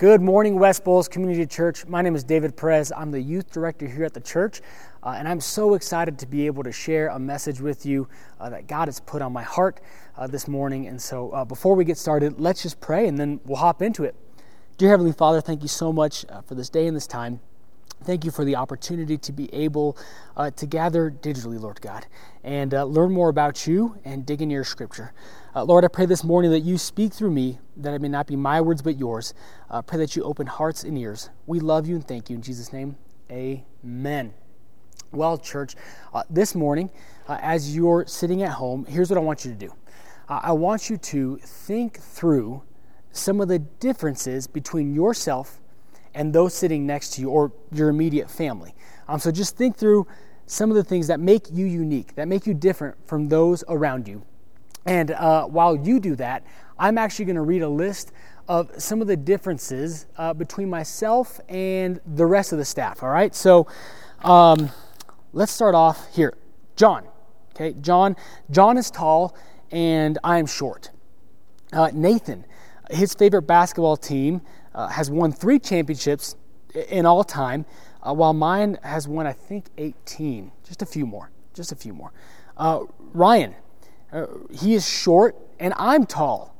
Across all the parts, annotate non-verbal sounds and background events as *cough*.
Good morning, West Bowles Community Church. My name is David Perez. I'm the youth director here at the church, uh, and I'm so excited to be able to share a message with you uh, that God has put on my heart uh, this morning. And so, uh, before we get started, let's just pray and then we'll hop into it. Dear Heavenly Father, thank you so much uh, for this day and this time. Thank you for the opportunity to be able uh, to gather digitally, Lord God, and uh, learn more about you and dig into your scripture. Uh, Lord, I pray this morning that you speak through me, that it may not be my words but yours. Uh, pray that you open hearts and ears. We love you and thank you. In Jesus' name, amen. Well, church, uh, this morning, uh, as you're sitting at home, here's what I want you to do I want you to think through some of the differences between yourself and those sitting next to you or your immediate family. Um, so just think through some of the things that make you unique, that make you different from those around you. And uh, while you do that, I'm actually going to read a list of some of the differences uh, between myself and the rest of the staff. All right, so um, let's start off here. John, okay, John. John is tall, and I am short. Uh, Nathan, his favorite basketball team uh, has won three championships in all time, uh, while mine has won, I think, 18. Just a few more. Just a few more. Uh, Ryan, uh, he is short, and I'm tall.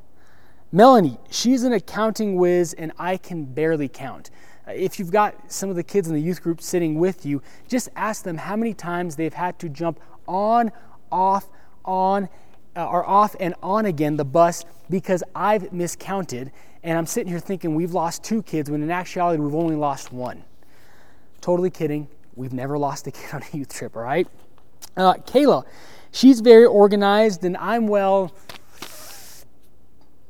Melanie, she's an accounting whiz, and I can barely count. Uh, if you've got some of the kids in the youth group sitting with you, just ask them how many times they've had to jump on, off, on, uh, or off and on again the bus because I've miscounted and I'm sitting here thinking we've lost two kids when in actuality we've only lost one. Totally kidding. We've never lost a kid on a youth trip, all right? Uh, Kayla, she's very organized, and I'm, well,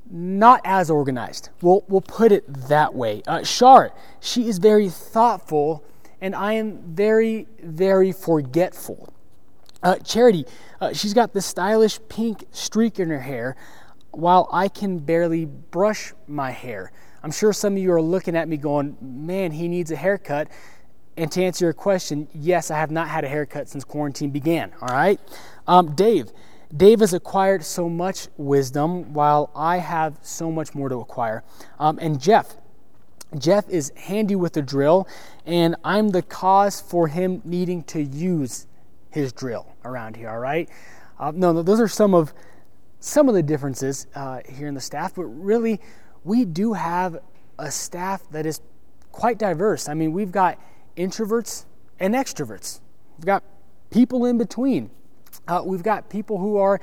not as organized. We'll, we'll put it that way. Uh, Shar, she is very thoughtful, and I am very, very forgetful. Uh, Charity, uh, she's got the stylish pink streak in her hair, while I can barely brush my hair. I'm sure some of you are looking at me going, man, he needs a haircut. And to answer your question, yes, I have not had a haircut since quarantine began. All right. Um, Dave. Dave has acquired so much wisdom while I have so much more to acquire. Um, and Jeff. Jeff is handy with the drill, and I'm the cause for him needing to use his drill around here, all right? Uh, no, no, those are some of some of the differences uh, here in the staff, but really, we do have a staff that is quite diverse. I mean, we've got introverts and extroverts, we've got people in between. Uh, we've got people who are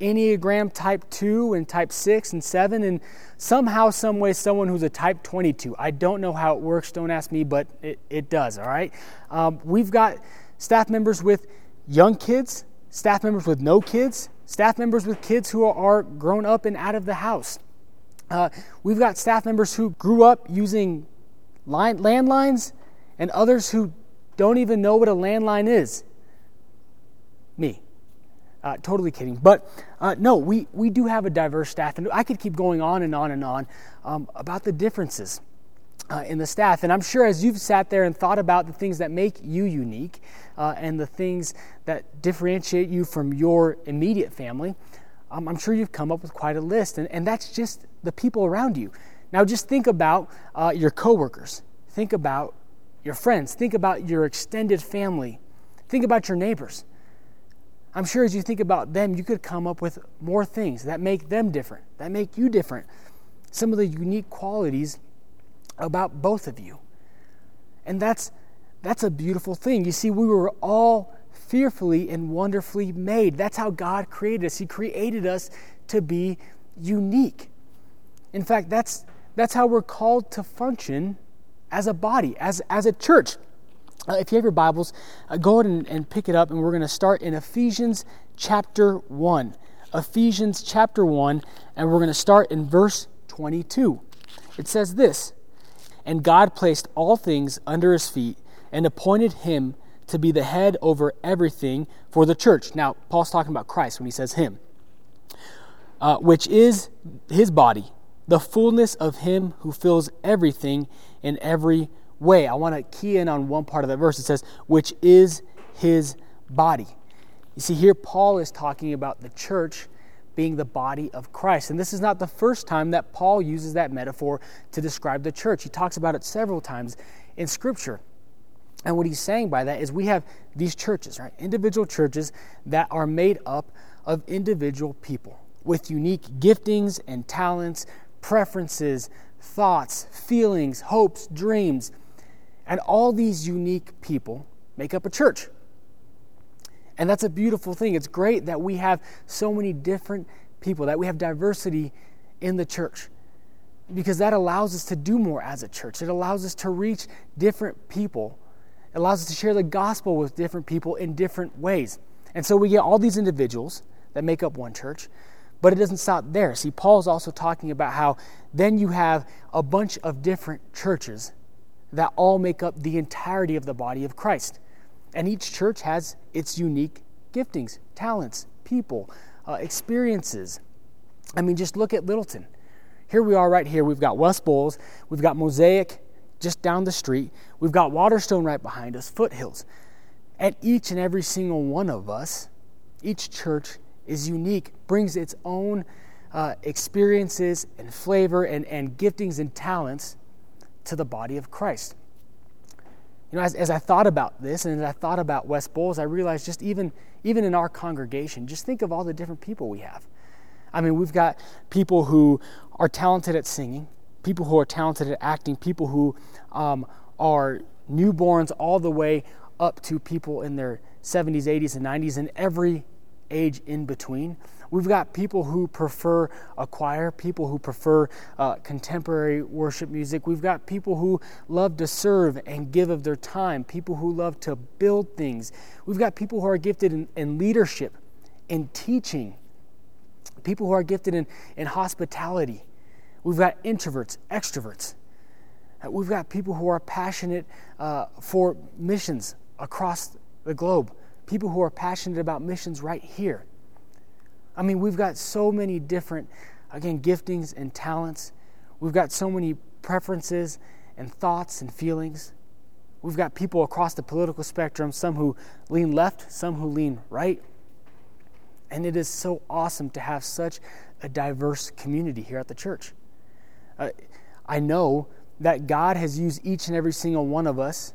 Enneagram type 2 and type 6 and 7, and somehow, some way, someone who's a type 22. I don't know how it works, don't ask me, but it, it does, all right? Um, we've got staff members with young kids, staff members with no kids, staff members with kids who are grown up and out of the house. Uh, we've got staff members who grew up using line, landlines and others who don't even know what a landline is. Me. Uh, totally kidding. But uh, no, we, we do have a diverse staff, and I could keep going on and on and on um, about the differences uh, in the staff. And I'm sure as you've sat there and thought about the things that make you unique uh, and the things that differentiate you from your immediate family, um, I'm sure you've come up with quite a list. And, and that's just the people around you. Now, just think about uh, your coworkers. Think about your friends. Think about your extended family. Think about your neighbors. I'm sure as you think about them, you could come up with more things that make them different, that make you different. Some of the unique qualities about both of you. And that's that's a beautiful thing. You see, we were all fearfully and wonderfully made. That's how God created us. He created us to be unique. In fact, that's that's how we're called to function as a body, as, as a church. Uh, if you have your Bibles, uh, go ahead and, and pick it up, and we're going to start in Ephesians chapter 1. Ephesians chapter 1, and we're going to start in verse 22. It says this and God placed all things under his feet and appointed him to be the head over everything for the church. Now, Paul's talking about Christ when he says him, uh, which is his body, the fullness of him who fills everything in every way. I want to key in on one part of that verse. It says, which is his body. You see, here Paul is talking about the church being the body of Christ. And this is not the first time that Paul uses that metaphor to describe the church. He talks about it several times in Scripture. And what he's saying by that is we have these churches, right? Individual churches that are made up of individual people with unique giftings and talents, preferences, thoughts, feelings, hopes, dreams. And all these unique people make up a church. And that's a beautiful thing. It's great that we have so many different people, that we have diversity in the church, because that allows us to do more as a church. It allows us to reach different people, it allows us to share the gospel with different people in different ways. And so we get all these individuals that make up one church, but it doesn't stop there. See, Paul's also talking about how then you have a bunch of different churches that all make up the entirety of the body of Christ. And each church has its unique giftings, talents, people, uh, experiences. I mean, just look at Littleton. Here we are right here. We've got West Bowles, we've got Mosaic just down the street, we've got Waterstone right behind us, Foothills. And each and every single one of us, each church is unique, brings its own uh, experiences and flavor and, and giftings and talents to the body of Christ. You know, as, as I thought about this and as I thought about West Bowles, I realized just even, even in our congregation, just think of all the different people we have. I mean, we've got people who are talented at singing, people who are talented at acting, people who um, are newborns all the way up to people in their 70s, 80s, and 90s, and every age in between. We've got people who prefer a choir, people who prefer uh, contemporary worship music. We've got people who love to serve and give of their time, people who love to build things. We've got people who are gifted in, in leadership, in teaching, people who are gifted in, in hospitality. We've got introverts, extroverts. Uh, we've got people who are passionate uh, for missions across the globe, people who are passionate about missions right here. I mean, we've got so many different, again, giftings and talents. We've got so many preferences and thoughts and feelings. We've got people across the political spectrum, some who lean left, some who lean right. And it is so awesome to have such a diverse community here at the church. Uh, I know that God has used each and every single one of us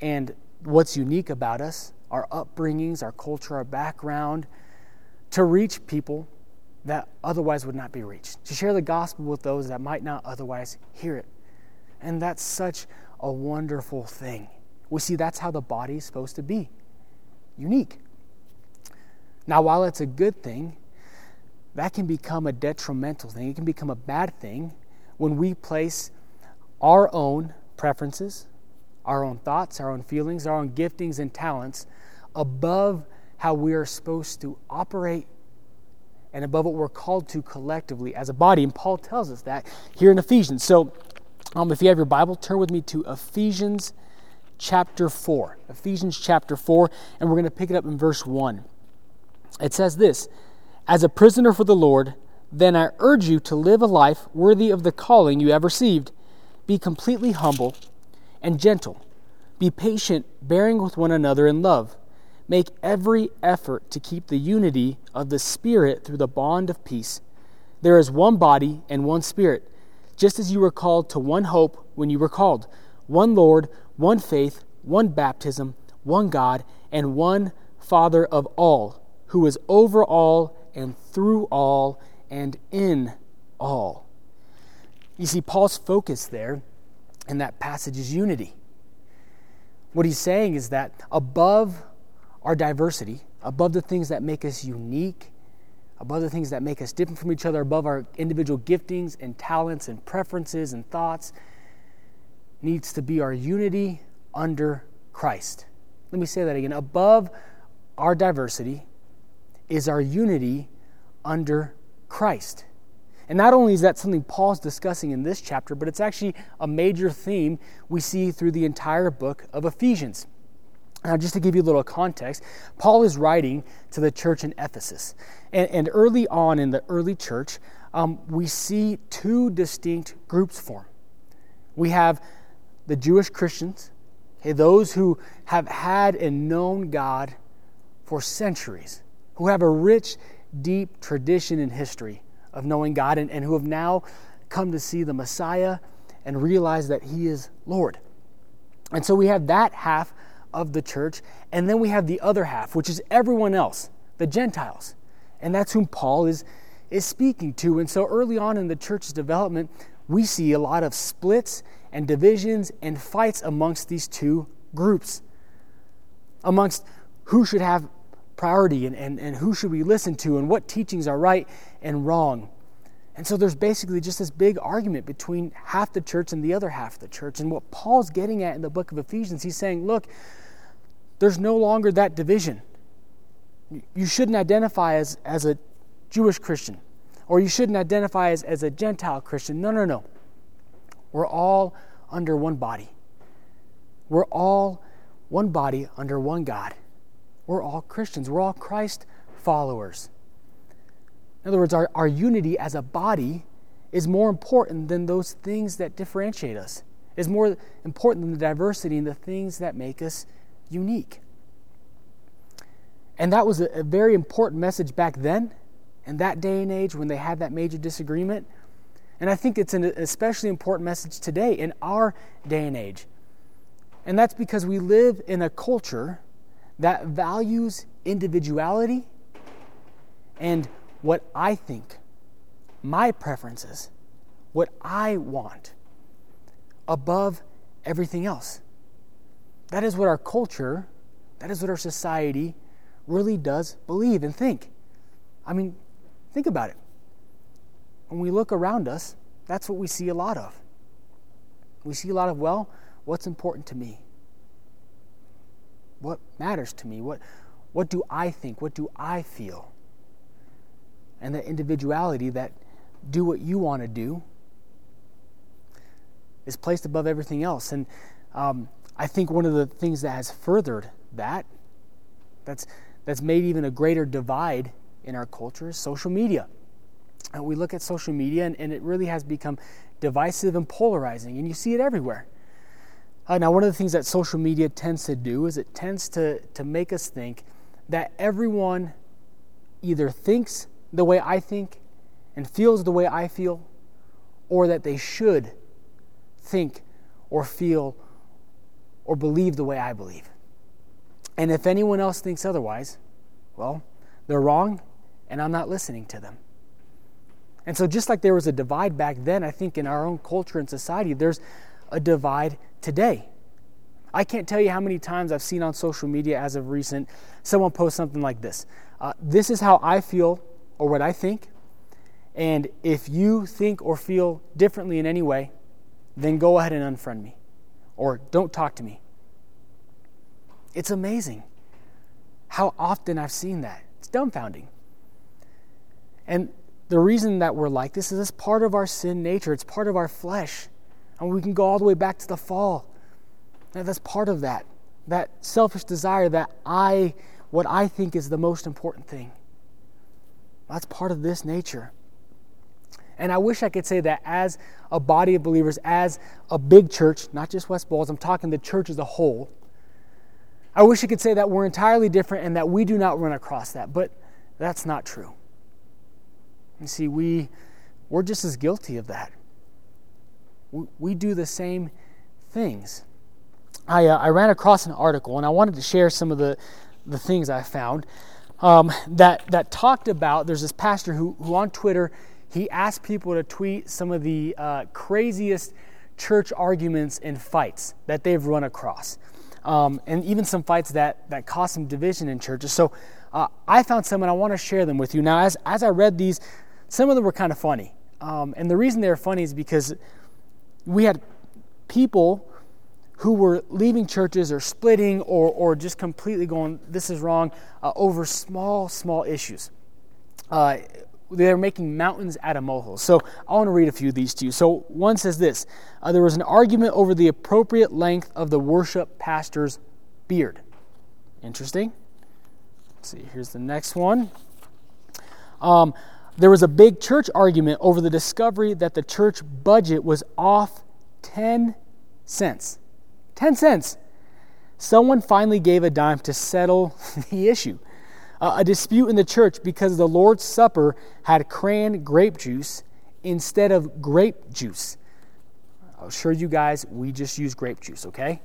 and what's unique about us, our upbringings, our culture, our background, to reach people that otherwise would not be reached, to share the gospel with those that might not otherwise hear it. And that's such a wonderful thing. We see that's how the body is supposed to be unique. Now, while it's a good thing, that can become a detrimental thing. It can become a bad thing when we place our own preferences, our own thoughts, our own feelings, our own giftings and talents above how we are supposed to operate and above what we're called to collectively as a body. And Paul tells us that here in Ephesians. So, um, if you have your Bible, turn with me to Ephesians chapter 4. Ephesians chapter 4, and we're going to pick it up in verse 1. It says this As a prisoner for the Lord, then I urge you to live a life worthy of the calling you have received. Be completely humble and gentle. Be patient, bearing with one another in love. Make every effort to keep the unity of the Spirit through the bond of peace. There is one body and one Spirit, just as you were called to one hope when you were called one Lord, one faith, one baptism, one God, and one Father of all, who is over all and through all and in all. You see, Paul's focus there in that passage is unity. What he's saying is that above our diversity, above the things that make us unique, above the things that make us different from each other, above our individual giftings and talents and preferences and thoughts, needs to be our unity under Christ. Let me say that again. Above our diversity is our unity under Christ. And not only is that something Paul's discussing in this chapter, but it's actually a major theme we see through the entire book of Ephesians. Now, just to give you a little context, Paul is writing to the church in Ephesus. And, and early on in the early church, um, we see two distinct groups form. We have the Jewish Christians, okay, those who have had and known God for centuries, who have a rich, deep tradition and history of knowing God and, and who have now come to see the Messiah and realize that He is Lord. And so we have that half of the church, and then we have the other half, which is everyone else, the Gentiles. And that's whom Paul is, is speaking to. And so early on in the church's development, we see a lot of splits and divisions and fights amongst these two groups, amongst who should have priority and, and, and who should we listen to and what teachings are right and wrong. And so there's basically just this big argument between half the church and the other half of the church. And what Paul's getting at in the book of Ephesians, he's saying, look, there's no longer that division. You shouldn't identify as, as a Jewish Christian, or you shouldn't identify as, as a Gentile Christian. No, no, no. We're all under one body. We're all one body under one God. We're all Christians. We're all Christ followers. In other words, our, our unity as a body is more important than those things that differentiate us, is more important than the diversity and the things that make us unique. And that was a, very important message back then, in that day and age when they had that major disagreement. And I think it's an especially important message today in our day and age. And that's because we live in a culture that values individuality and what I think, my preferences, what I want above everything else. That is what our culture, that is what our society really does believe and think. I mean, think about it. When we look around us, that's what we see a lot of. We see a lot of, well, what's important to me? What matters to me? What, what do I think? What do I feel? And the individuality that do what you want to do is placed above everything else. And um, I think one of the things that has furthered that, that's, that's made even a greater divide in our culture, is social media. And we look at social media, and, and it really has become divisive and polarizing, and you see it everywhere. Uh, now, one of the things that social media tends to do is it tends to, to make us think that everyone either thinks the way I think and feels the way I feel, or that they should think or feel or believe the way I believe. And if anyone else thinks otherwise, well, they're wrong, and I'm not listening to them. And so, just like there was a divide back then, I think in our own culture and society, there's a divide today. I can't tell you how many times I've seen on social media as of recent someone post something like this uh, This is how I feel or what I think. And if you think or feel differently in any way, then go ahead and unfriend me or don't talk to me. It's amazing how often I've seen that. It's dumbfounding. And the reason that we're like this is it's part of our sin nature, it's part of our flesh. And we can go all the way back to the fall. And that's part of that. That selfish desire that I, what I think is the most important thing. That's part of this nature. And I wish I could say that as a body of believers, as a big church, not just West Bowles, I'm talking the church as a whole. I wish I could say that we're entirely different and that we do not run across that, but that's not true. You see, we, we're just as guilty of that. We, we do the same things. I, uh, I ran across an article and I wanted to share some of the, the things I found um, that, that talked about. There's this pastor who, who on Twitter he asked people to tweet some of the uh, craziest church arguments and fights that they've run across, um, and even some fights that that caused some division in churches. So uh, I found some, and I want to share them with you. Now, as as I read these, some of them were kind of funny, um, and the reason they were funny is because we had people who were leaving churches or splitting or, or just completely going, this is wrong, uh, over small, small issues. Uh, they're making mountains out of molehills. So I want to read a few of these to you. So one says this uh, There was an argument over the appropriate length of the worship pastor's beard. Interesting. Let's see, here's the next one. Um, there was a big church argument over the discovery that the church budget was off 10 cents. 10 cents. Someone finally gave a dime to settle *laughs* the issue. A dispute in the church because the Lord's Supper had cran grape juice instead of grape juice. I'll assure you guys, we just use grape juice, okay?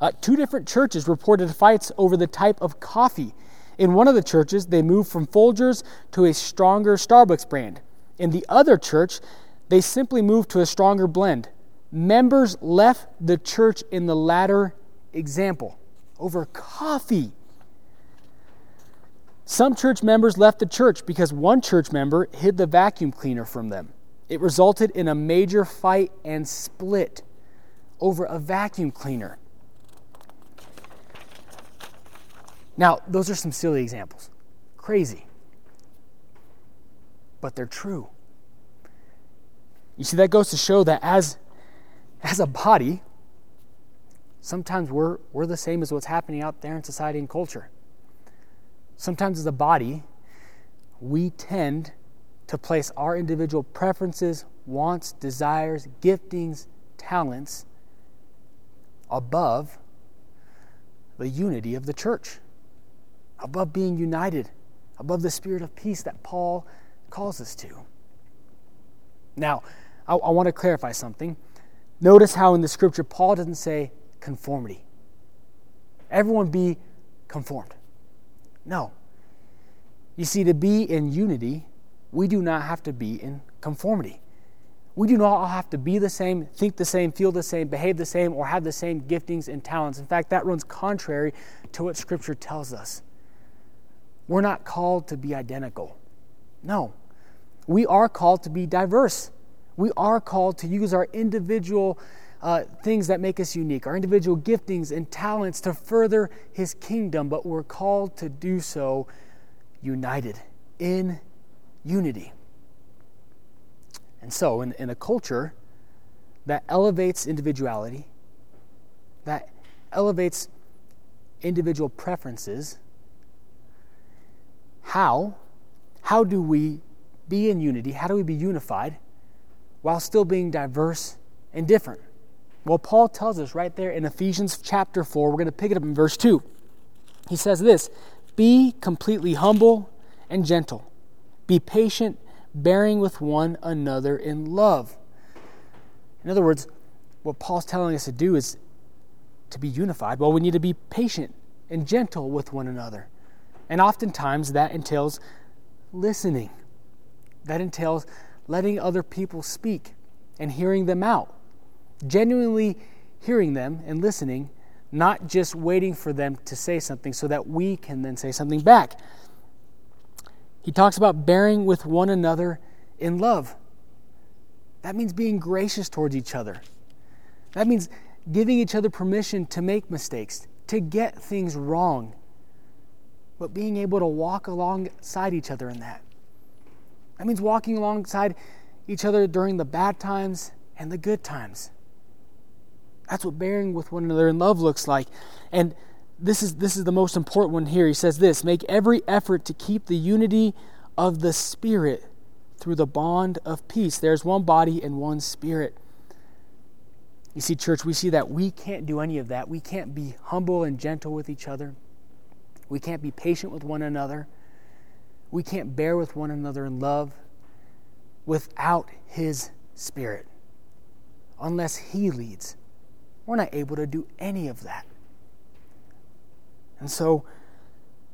Uh, two different churches reported fights over the type of coffee. In one of the churches, they moved from Folgers to a stronger Starbucks brand. In the other church, they simply moved to a stronger blend. Members left the church in the latter example over coffee. Some church members left the church because one church member hid the vacuum cleaner from them. It resulted in a major fight and split over a vacuum cleaner. Now, those are some silly examples. Crazy. But they're true. You see, that goes to show that as, as a body, sometimes we're, we're the same as what's happening out there in society and culture. Sometimes as a body, we tend to place our individual preferences, wants, desires, giftings, talents above the unity of the church, above being united, above the spirit of peace that Paul calls us to. Now, I, I want to clarify something. Notice how in the scripture Paul doesn't say conformity. Everyone be conformed. No. You see, to be in unity, we do not have to be in conformity. We do not all have to be the same, think the same, feel the same, behave the same, or have the same giftings and talents. In fact, that runs contrary to what Scripture tells us. We're not called to be identical. No. We are called to be diverse. We are called to use our individual uh, things that make us unique, our individual giftings and talents to further His kingdom, but we're called to do so united in unity. And so, in, in a culture that elevates individuality, that elevates individual preferences, how, how do we be in unity? How do we be unified while still being diverse and different? Well, Paul tells us right there in Ephesians chapter 4, we're going to pick it up in verse 2. He says this Be completely humble and gentle, be patient, bearing with one another in love. In other words, what Paul's telling us to do is to be unified. Well, we need to be patient and gentle with one another. And oftentimes that entails listening, that entails letting other people speak and hearing them out genuinely hearing them and listening, not just waiting for them to say something so that we can then say something back. He talks about bearing with one another in love. That means being gracious towards each other. That means giving each other permission to make mistakes, to get things wrong, but being able to walk alongside each other in that. That means walking alongside each other during the bad times and the good times. That's what bearing with one another in love looks like. And this is this is the most important one here. He says this, make every effort to keep the unity of the spirit through the bond of peace. There's one body and one spirit. You see, church, we see that we can't do any of that. We can't be humble and gentle with each other. We can't be patient with one another. We can't bear with one another in love without His Spirit, unless He leads. We're not able to do any of that. And so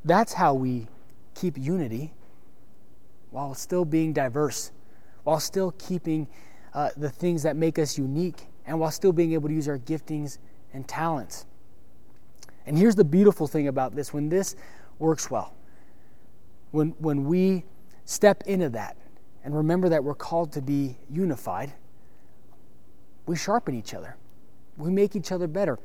that's how we keep unity while still being diverse, while still keeping uh, the things that make us unique, and while still being able to use our giftings and talents. And here's the beautiful thing about this when this works well, when, when we step into that and remember that we're called to be unified, we sharpen each other we make each other better.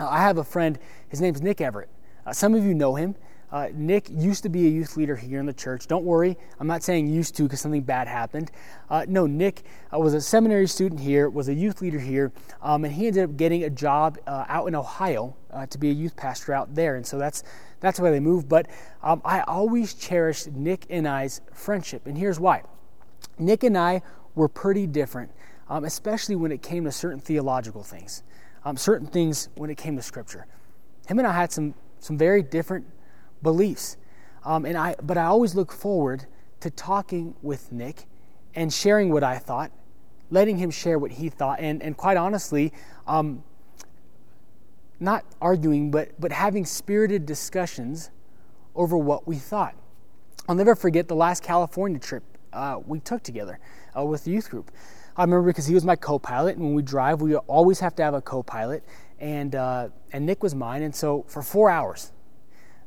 Uh, I have a friend, his name's Nick Everett. Uh, some of you know him. Uh, Nick used to be a youth leader here in the church. Don't worry, I'm not saying used to because something bad happened. Uh, no, Nick uh, was a seminary student here, was a youth leader here, um, and he ended up getting a job uh, out in Ohio to be a youth pastor out there. And so that's that's why they moved. But um, I always cherished Nick and I's friendship, and here's why. Nick and I were pretty different um, especially when it came to certain theological things, um, certain things when it came to Scripture. Him and I had some, some very different beliefs. Um, and I, but I always look forward to talking with Nick and sharing what I thought, letting him share what he thought, and, and quite honestly, um, not arguing, but, but having spirited discussions over what we thought. I'll never forget the last California trip uh, we took together uh, with the youth group. I remember because he was my co-pilot, and when we drive, we always have to have a co-pilot, and uh, and Nick was mine, and so for four hours,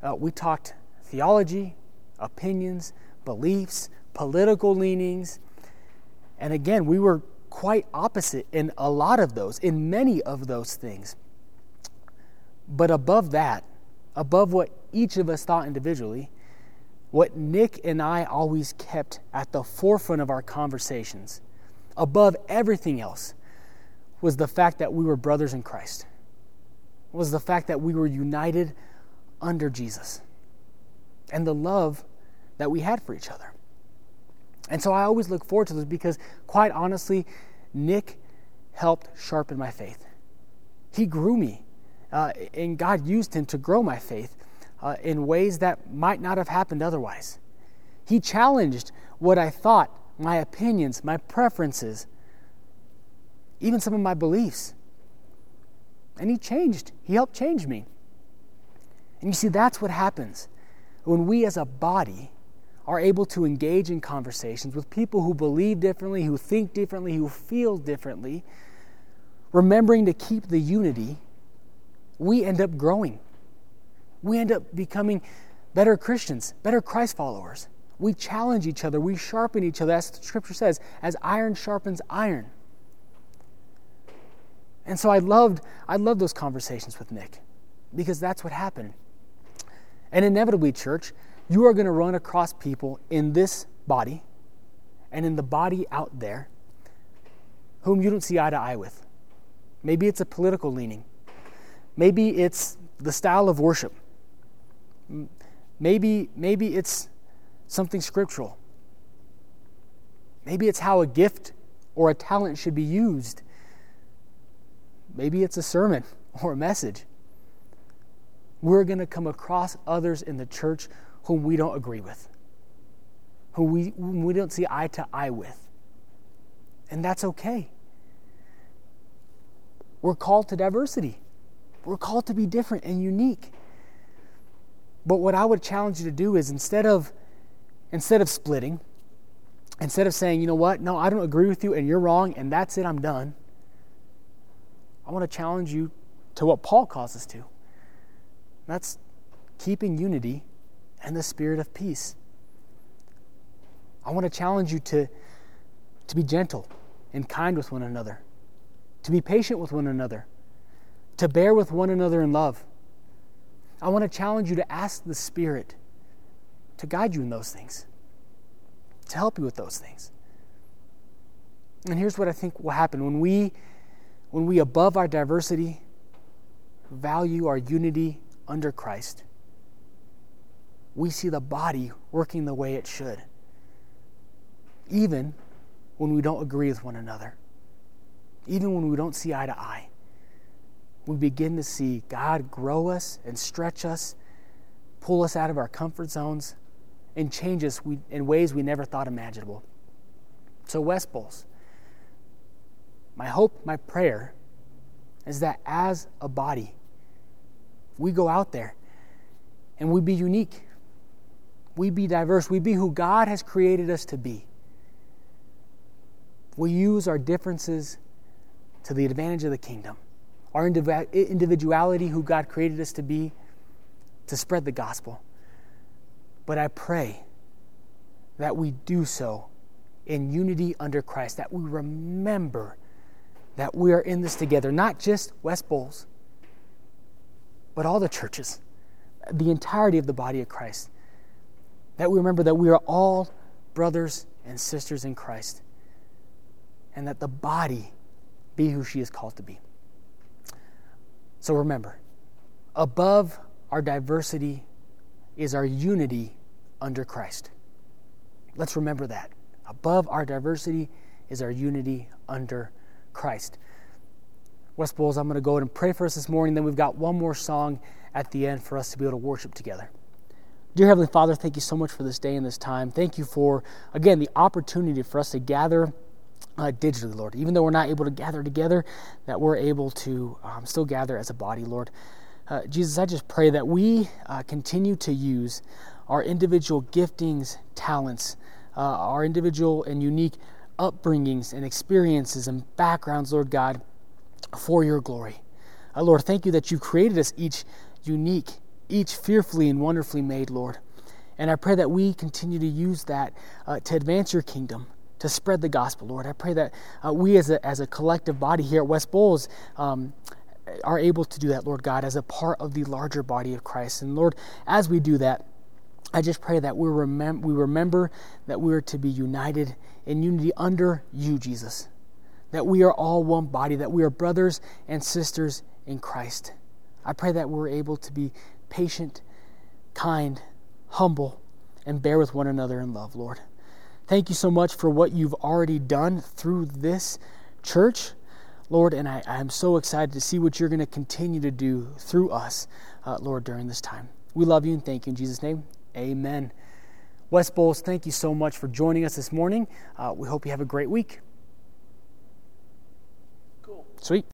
uh, we talked theology, opinions, beliefs, political leanings, and again, we were quite opposite in a lot of those, in many of those things. But above that, above what each of us thought individually, what Nick and I always kept at the forefront of our conversations, above everything else, was the fact that we were brothers in Christ, was the fact that we were united under Jesus, and the love that we had for each other. And so I always look forward to this because, quite honestly, Nick helped sharpen my faith. He grew me, uh, and God used him to grow my faith uh, in ways that might not have happened otherwise. He challenged what I thought, my opinions, my preferences, even some of my beliefs. And he changed. He helped change me. And you see, that's what happens when we as a body are able to engage in conversations with people who believe differently, who think differently, who feel differently, remembering to keep the unity, we end up growing. We end up becoming better Christians, better Christ followers. We challenge each other, we sharpen each other, as the scripture says, as iron sharpens iron. And so I loved, I loved those conversations with Nick because that's what happened. And inevitably, church, you are going to run across people in this body and in the body out there whom you don't see eye to eye with. Maybe it's a political leaning. Maybe it's the style of worship. Maybe, maybe it's something scriptural. Maybe it's how a gift or a talent should be used. Maybe it's a sermon *laughs* or a message. We're going to come across others in the church whom we don't agree with, whom we, whom we don't see eye to eye with. And that's okay. We're called to diversity, we're called to be different and unique. But what I would challenge you to do is instead of instead of splitting, instead of saying, you know what, no, I don't agree with you and you're wrong and that's it, I'm done. I want to challenge you to what Paul calls us to. That's keeping unity and the spirit of peace. I want to challenge you to, to be gentle and kind with one another, to be patient with one another, to bear with one another in love. I want to challenge you to ask the Spirit to guide you in those things, to help you with those things. And here's what I think will happen when we when we above our diversity value our unity under Christ we see the body working the way it should, even when we don't agree with one another, even when we don't see eye to eye. We begin to see God grow us and stretch us, pull us out of our comfort zones, and change us in ways we never thought imaginable. So, West my hope, my prayer is that as a body, we go out there and we be unique we be diverse, we be who God has created us to be. We use our differences to the advantage of the kingdom, our individuality, who God created us to be, to spread the gospel. But I pray that we do so in unity under Christ, that we remember that we are in this together, not just West Bowles, but all the churches, the entirety of the body of Christ that we remember that we are all brothers and sisters in Christ, and that the body be who she is called to be. So remember, above our diversity is our unity under Christ. Let's remember that. Above our diversity is our unity under Christ. West Bowles, I'm going to go ahead and pray for us this morning. Then we've got one more song at the end for us to be able to worship together. Dear Heavenly Father, thank you so much for this day and this time. Thank you for, again, the opportunity for us to gather uh, digitally, Lord. Even though we're not able to gather together, that we're able to um, still gather as a body, Lord. Uh, Jesus, I just pray that we uh, continue to use our individual giftings, talents, uh, our individual and unique upbringings and experiences and backgrounds, Lord God, for your glory. Uh, Lord, thank you that you created us each unique, each fearfully and wonderfully made, Lord. And I pray that we continue to use that uh, to advance your kingdom, to spread the gospel, Lord. I pray that uh, we as a, as a collective body here at West Bowles um, are able to do that, Lord God, as a part of the larger body of Christ. And Lord, as we do that, I just pray that we, we remember that we are to be united in unity under you, Jesus. That we are all one body, that we are brothers and sisters in Christ. I pray that we're able to be patient, kind, humble, and bear with one another in love, Lord. Thank you so much for what you've already done through this church, Lord, and I, am so excited to see what you're going to continue to do through us, uh, Lord, during this time. We love you and thank you. In Jesus' name, amen. West Bowles, thank you so much for joining us this morning. Uh, we hope you have a great week. Cool. Sweet.